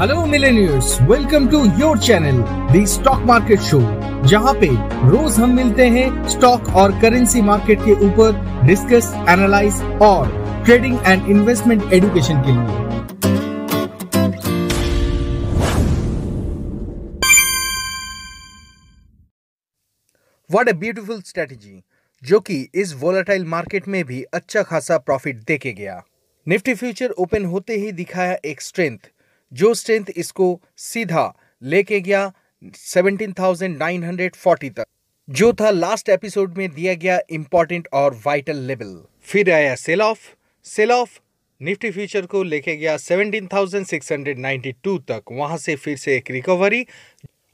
Hello millionaires welcome to your channel the stock market show जहाँ पे रोज हम मिलते हैं स्टॉक और करेंसी मार्केट के ऊपर डिस्कस एनालाइज और ट्रेडिंग एंड इन्वेस्टमेंट एजुकेशन के लिए। व्हाट अ ब्यूटीफुल स्ट्रेटजी जो कि इस वोलेटाइल मार्केट में भी अच्छा खासा प्रॉफिट देके गया। निफ्टी फ्यूचर ओपन होते ही दिखाया एक स्ट्रेंथ जो स्ट्रेंथ इसको सीधा लेके गया 17,940 तक। जो था लास्ट एपिसोड में दिया गया इंपॉर्टेंट और वाइटल लेवल फिर आया sell off sell off Nifty future को लेके गया 17,692 तक। वहाँ से फिर से एक रिकवरी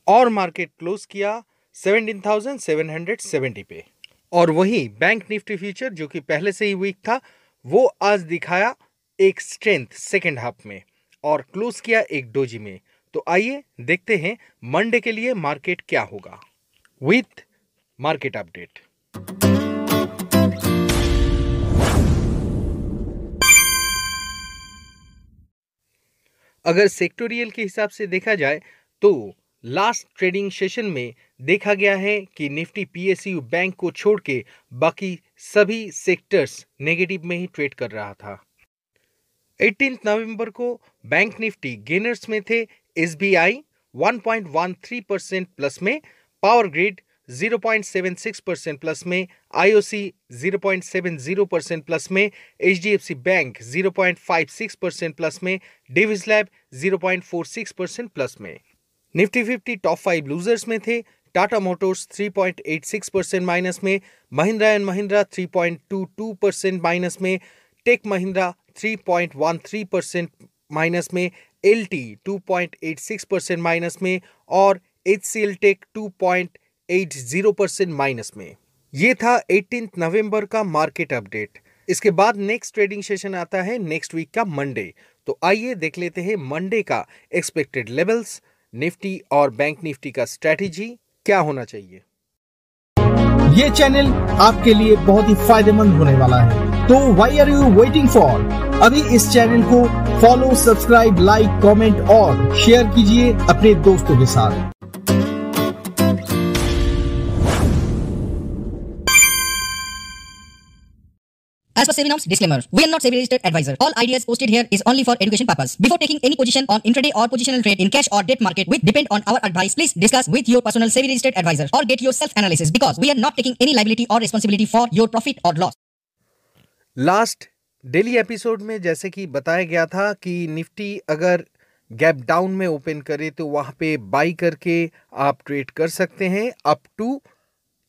और मार्केट क्लोज किया 17,770 पे। और वही बैंक निफ्टी फ्यूचर जो कि पहले से ही वीक था वो आज दिखाया एक स्ट्रेंथ सेकेंड हाफ़ में। और क्लोज किया एक डोजी में। तो आइए देखते हैं मंडे के लिए मार्केट क्या होगा। With market update. अगर सेक्टोरियल के हिसाब से देखा जाए तो लास्ट ट्रेडिंग सेशन में देखा गया है कि निफ्टी पीएसयू बैंक को छोड़ के बाकी सभी सेक्टर्स नेगेटिव में ही ट्रेड कर रहा था। 18 नवंबर को बैंक निफ्टी गेनर्स में थे S B I one percent plus में पावर ग्रिड 0.76 परसेंट प्लस में आईओसी 0.70 परसेंट प्लस में एचडीएफसी बैंक 0.56 परसेंट प्लस में डेविस लैब 0.46 परसेंट प्लस में। Nifty fifty top five losers में थे टाटा मोटर्स 3.86 परसेंट माइनस में Mahindra and Mahindra 3.22 percent minus में take Mahindra 3.13 percent minus में L T two percent minus में और H C L tech two percent minus में। ये था एटीन नवंबर का मार्केट अपडेट इसके बाद नेक्स्ट ट्रेडिंग सेशन आता है नेक्स्ट वीक का मंडे तो आइए देख लेते हैं मंडे का एक्सपेक्टेड लेवल्स निफ्टी और बैंक निफ्टी का स्ट्रेटेजी क्या होना चाहिए। ये चैनल आपके लिए बहुत ही फ़ायदेमंद होने वाला है। तो why are you waiting for अभी इस चैनल को फॉलो सब्सक्राइब लाइक कमेंट और शेयर कीजिए अपने दोस्तों के साथ। As per SEBI norms, disclaimer. We are not SEBI registered advisor. All ideas posted here is only for education purpose. Before taking any position on intraday or positional trade in cash or debt market which depend on our advice, please discuss with your personal SEBI registered advisor or get your self analysis because we are not taking any liability or responsibility for your profit or loss. Last daily episode में जैसे कि बताया गया था कि Nifty अगर gap down में open करे तो वहाँ पे बाई करके आप ट्रेड कर सकते हैं अप टू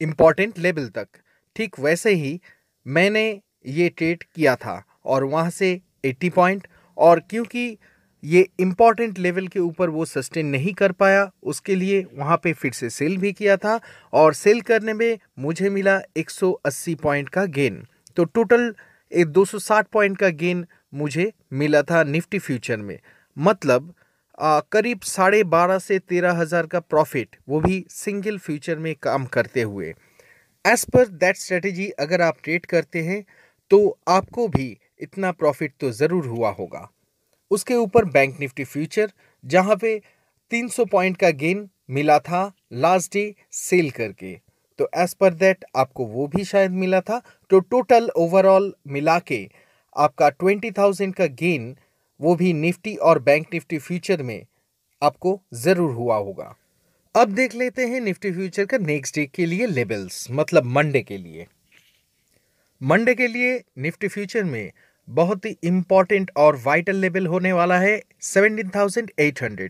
इंपॉर्टेंट लेवल तक ठीक वैसे ही मैंने ये ट्रेड किया था और वहाँ से 80 पॉइंट और क्योंकि ये इंपॉर्टेंट लेवल के ऊपर वो सस्टेन नहीं कर पाया उसके लिए वहाँ पे फिर से सेल भी किया था और सेल करने में मुझे मिला 180 पॉइंट का गेन तो टोटल एक 260 पॉइंट का गेन मुझे मिला था निफ्टी फ्यूचर में. मतलब आ, करीब साढ़े बारह से तेरह हज़ार का प्रॉफिट वो भी सिंगल फ्यूचर में काम करते हुए. एज पर दैट स्ट्रेटेजी अगर आप ट्रेड करते हैं तो आपको भी इतना प्रॉफिट तो ज़रूर हुआ होगा। उसके ऊपर बैंक निफ्टी फ्यूचर जहाँ पे 300 पॉइंट का गेन मिला था लास्ट डे सेल करके। तो एज पर दैट आपको वो भी शायद मिला था। तो टोटल ओवरऑल मिला के आपका 20,000 का गेन वो भी निफ्टी और बैंक निफ्टी फ्यूचर में आपको ज़रूर हुआ होगा। अब देख लेते हैं निफ्टी फ्यूचर का नेक्स्ट डे के लिए लेवल्स मतलब मंडे के लिए। मंडे के लिए निफ्टी फ्यूचर में बहुत ही इंपॉर्टेंट और वाइटल लेवल होने वाला है 17,800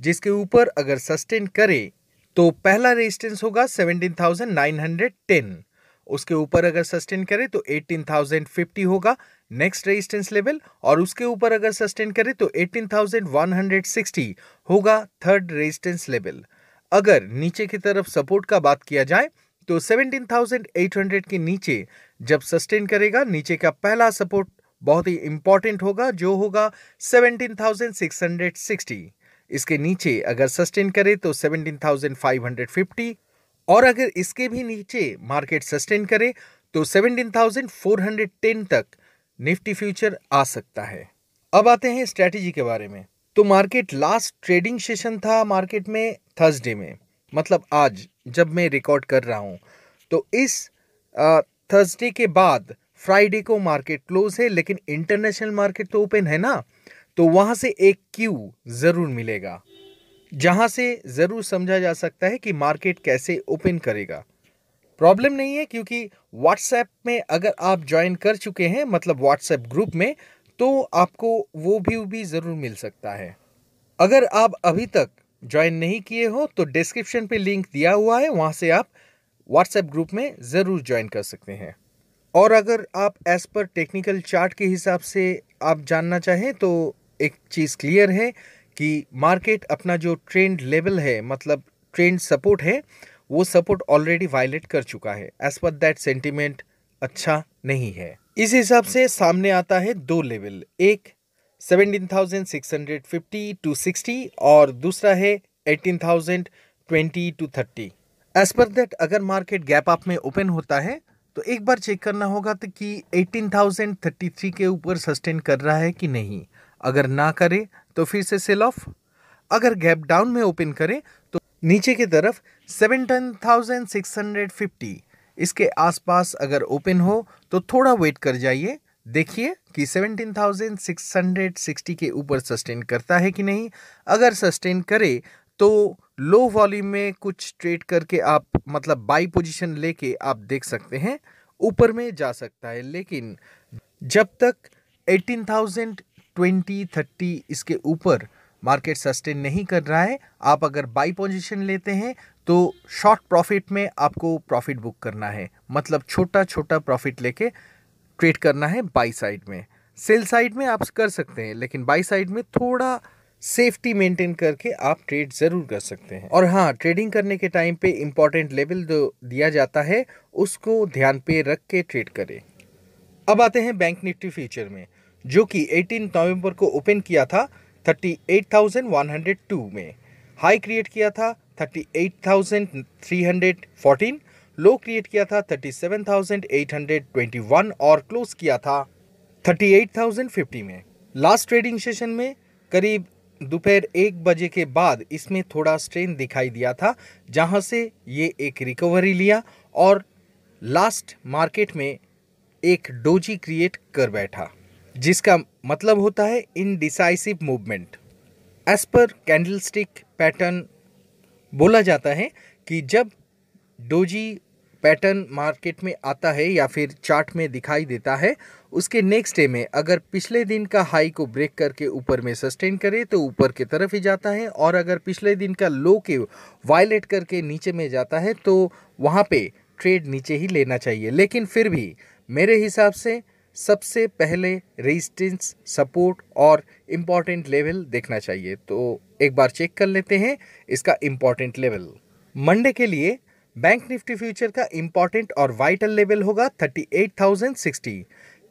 जिसके ऊपर अगर सस्टेन करे तो पहला रेजिस्टेंस होगा 17,910 उसके ऊपर अगर सस्टेन करे तो 18,050 होगा नेक्स्ट रेजिस्टेंस लेवल और उसके ऊपर अगर सस्टेन करे तो 18,160 होगा थर्ड रेजिस्टेंस लेवल अगर नीचे की तरफ़ सपोर्ट का बात किया जाए तो 17,800 के नीचे जब सस्टेन करेगा नीचे का पहला सपोर्ट बहुत ही इंपॉर्टेंट होगा जो होगा 17,660 इसके नीचे अगर सस्टेन करे तो 17,550 और अगर इसके भी नीचे मार्केट सस्टेन करे तो 17,410 तक निफ्टी फ्यूचर आ सकता है। अब आते हैं स्ट्रेटजी के बारे में। तो मार्केट लास्ट ट्रेडिंग सेशन था मार्केट में थर्सडे में। मतलब आज, जब मैं रिकॉर्ड कर रहा हूँ। तो इस थर्सडे के बाद फ्राइडे को मार्केट क्लोज है, लेकिन इंटरनेशनल मार्केट तो ओपन है ना? तो वहाँ से एक क्यू ज़रूर मिलेगा, जहाँ से ज़रूर समझा जा सकता है कि मार्केट कैसे ओपन करेगा। प्रॉब्लम नहीं है, क्योंकि व्हाट्सएप में अगर आप ज्वाइन कर चुके हैं मतलब व्हाट्सएप ग्रुप में तो आपको वो व्यू भी ज़रूर मिल सकता है। अगर आप अभी तक ज्वाइन नहीं किए हो तो डिस्क्रिप्शन पे लिंक दिया हुआ है, वहाँ से आप व्हाट्सएप ग्रुप में ज़रूर ज्वाइन कर सकते हैं। और अगर आप एज पर टेक्निकल चार्ट के हिसाब से आप जानना चाहें तो एक चीज़ क्लियर है कि मार्केट अपना जो ट्रेंड लेवल है मतलब ट्रेंड सपोर्ट है, वो सपोर्ट ऑलरेडी वायलेट कर चुका है। एज पर दैट सेंटिमेंट अच्छा नहीं है। इस हिसाब से सामने आता है दो लेवल एक 17,650 टू 60 और दूसरा है 18,020 टू 30 एज पर दैट अगर मार्केट गैप अप में ओपन होता है तो एक बार चेक करना होगा तो कि 18,033 के ऊपर सस्टेन कर रहा है कि नहीं। अगर ना करे तो फिर से सेल ऑफ़ अगर गैप डाउन में ओपन करे तो नीचे की तरफ़ 17,650 इसके आसपास अगर ओपन हो तो थोड़ा वेट कर जाइए। देखिए कि 17,660 के ऊपर सस्टेन करता है कि नहीं। अगर सस्टेन करे तो लो वॉल्यूम में कुछ ट्रेड करके आप मतलब बाई पोजीशन लेके आप देख सकते हैं। ऊपर में जा सकता है लेकिन जब तक 18,020 30 इसके ऊपर मार्केट सस्टेन नहीं कर रहा है आप अगर बाई पोजीशन लेते हैं तो शॉर्ट प्रॉफिट में आपको प्रॉफिट बुक करना है। मतलब छोटा छोटा प्रॉफिट लेके ट्रेड करना है बाई साइड में। सेल साइड में आप कर सकते हैं लेकिन बाई साइड में थोड़ा सेफ्टी मेंटेन करके आप ट्रेड ज़रूर कर सकते हैं। और हाँ ट्रेडिंग करने के टाइम पे इंपॉर्टेंट लेवल जो दिया जाता है उसको ध्यान पे रख के ट्रेड करें। अब आते हैं बैंक निफ्टी फ्यूचर में जो कि 18 नवंबर को ओपन किया था 38,102 में। हाई क्रिएट किया था 38,314 लो क्रिएट किया था 37,821 और क्लोज किया था 38,050 में। लास्ट ट्रेडिंग सेशन में करीब दोपहर एक बजे के बाद इसमें थोड़ा स्ट्रेन दिखाई दिया था जहाँ से ये एक रिकवरी लिया और लास्ट मार्केट में एक डोजी क्रिएट कर बैठा जिसका मतलब होता है indecisive movement as per candlestick pattern बोला जाता है कि जब डोजी पैटर्न मार्केट में आता है या फिर चार्ट में दिखाई देता है, उसके नेक्स्ट डे में अगर पिछले दिन का हाई को ब्रेक करके ऊपर में सस्टेन करे तो ऊपर की तरफ़ ही जाता है और अगर पिछले दिन का लो के वायलेट करके नीचे में जाता है तो वहाँ पे ट्रेड नीचे ही लेना चाहिए। लेकिन फिर भी मेरे हिसाब से सबसे पहले रेजिस्टेंस सपोर्ट और इंपॉर्टेंट लेवल देखना चाहिए। तो एक बार चेक कर लेते हैं इसका इंपॉर्टेंट लेवल मंडे के लिए बैंक निफ्टी फ्यूचर का इंपॉर्टेंट और वाइटल लेवल होगा 38,060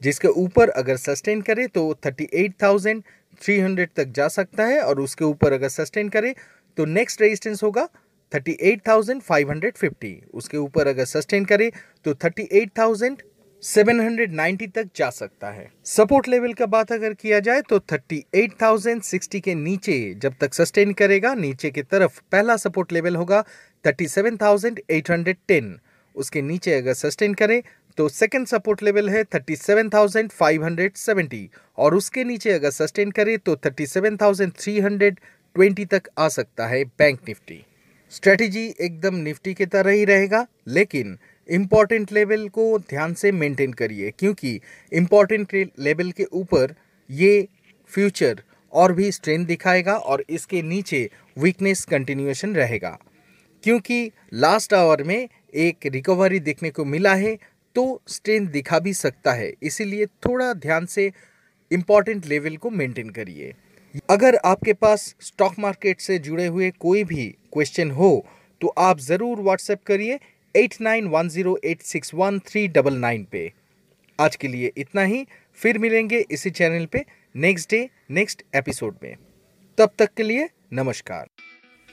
जिसके ऊपर अगर सस्टेन करे तो 38,300 तक जा सकता है और उसके ऊपर अगर सस्टेन करे तो नेक्स्ट रेजिस्टेंस होगा 38,550 उसके ऊपर अगर सस्टेन करे तो 38,790 तक जा सकता है। सपोर्ट लेवल का बात अगर किया जाए तो 38,060 के नीचे जब तक सस्टेन करेगा नीचे की तरफ़ पहला सपोर्ट लेवल होगा 37,810 उसके नीचे अगर सस्टेन करें तो सेकंड सपोर्ट लेवल है 37,570 और उसके नीचे अगर सस्टेन करें तो 37,320 तक आ सकता है बैंक निफ्टी। स्ट्रेटेजी एकदम निफ्टी की तरह ही रहेगा लेकिन इंपॉर्टेंट लेवल को ध्यान से मेंटेन करिए क्योंकि इंपॉर्टेंट लेवल के ऊपर ये फ्यूचर और भी स्ट्रेंथ दिखाएगा और इसके नीचे वीकनेस कंटिन्यूएशन रहेगा। क्योंकि लास्ट आवर में एक रिकवरी देखने को मिला है तो स्ट्रेंथ दिखा भी सकता है। इसीलिए थोड़ा ध्यान से इंपॉर्टेंट लेवल को मेंटेन करिए। अगर आपके पास स्टॉक मार्केट से जुड़े हुए कोई भी क्वेश्चन हो तो आप ज़रूर व्हाट्सएप करिए at nine one zero eight six one three double nine पे। आज के लिए इतना ही। फिर मिलेंगे इसी चैनल पे नेक्स्ट डे नेक्स्ट एपिसोड में। तब तक के लिए नमस्कार।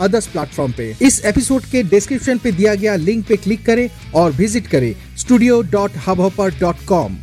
अदर्स प्लेटफॉर्म पे. इस एपिसोड के डिस्क्रिप्शन पे दिया गया लिंक पे क्लिक करें और विज़िट करें studio dot hub dot com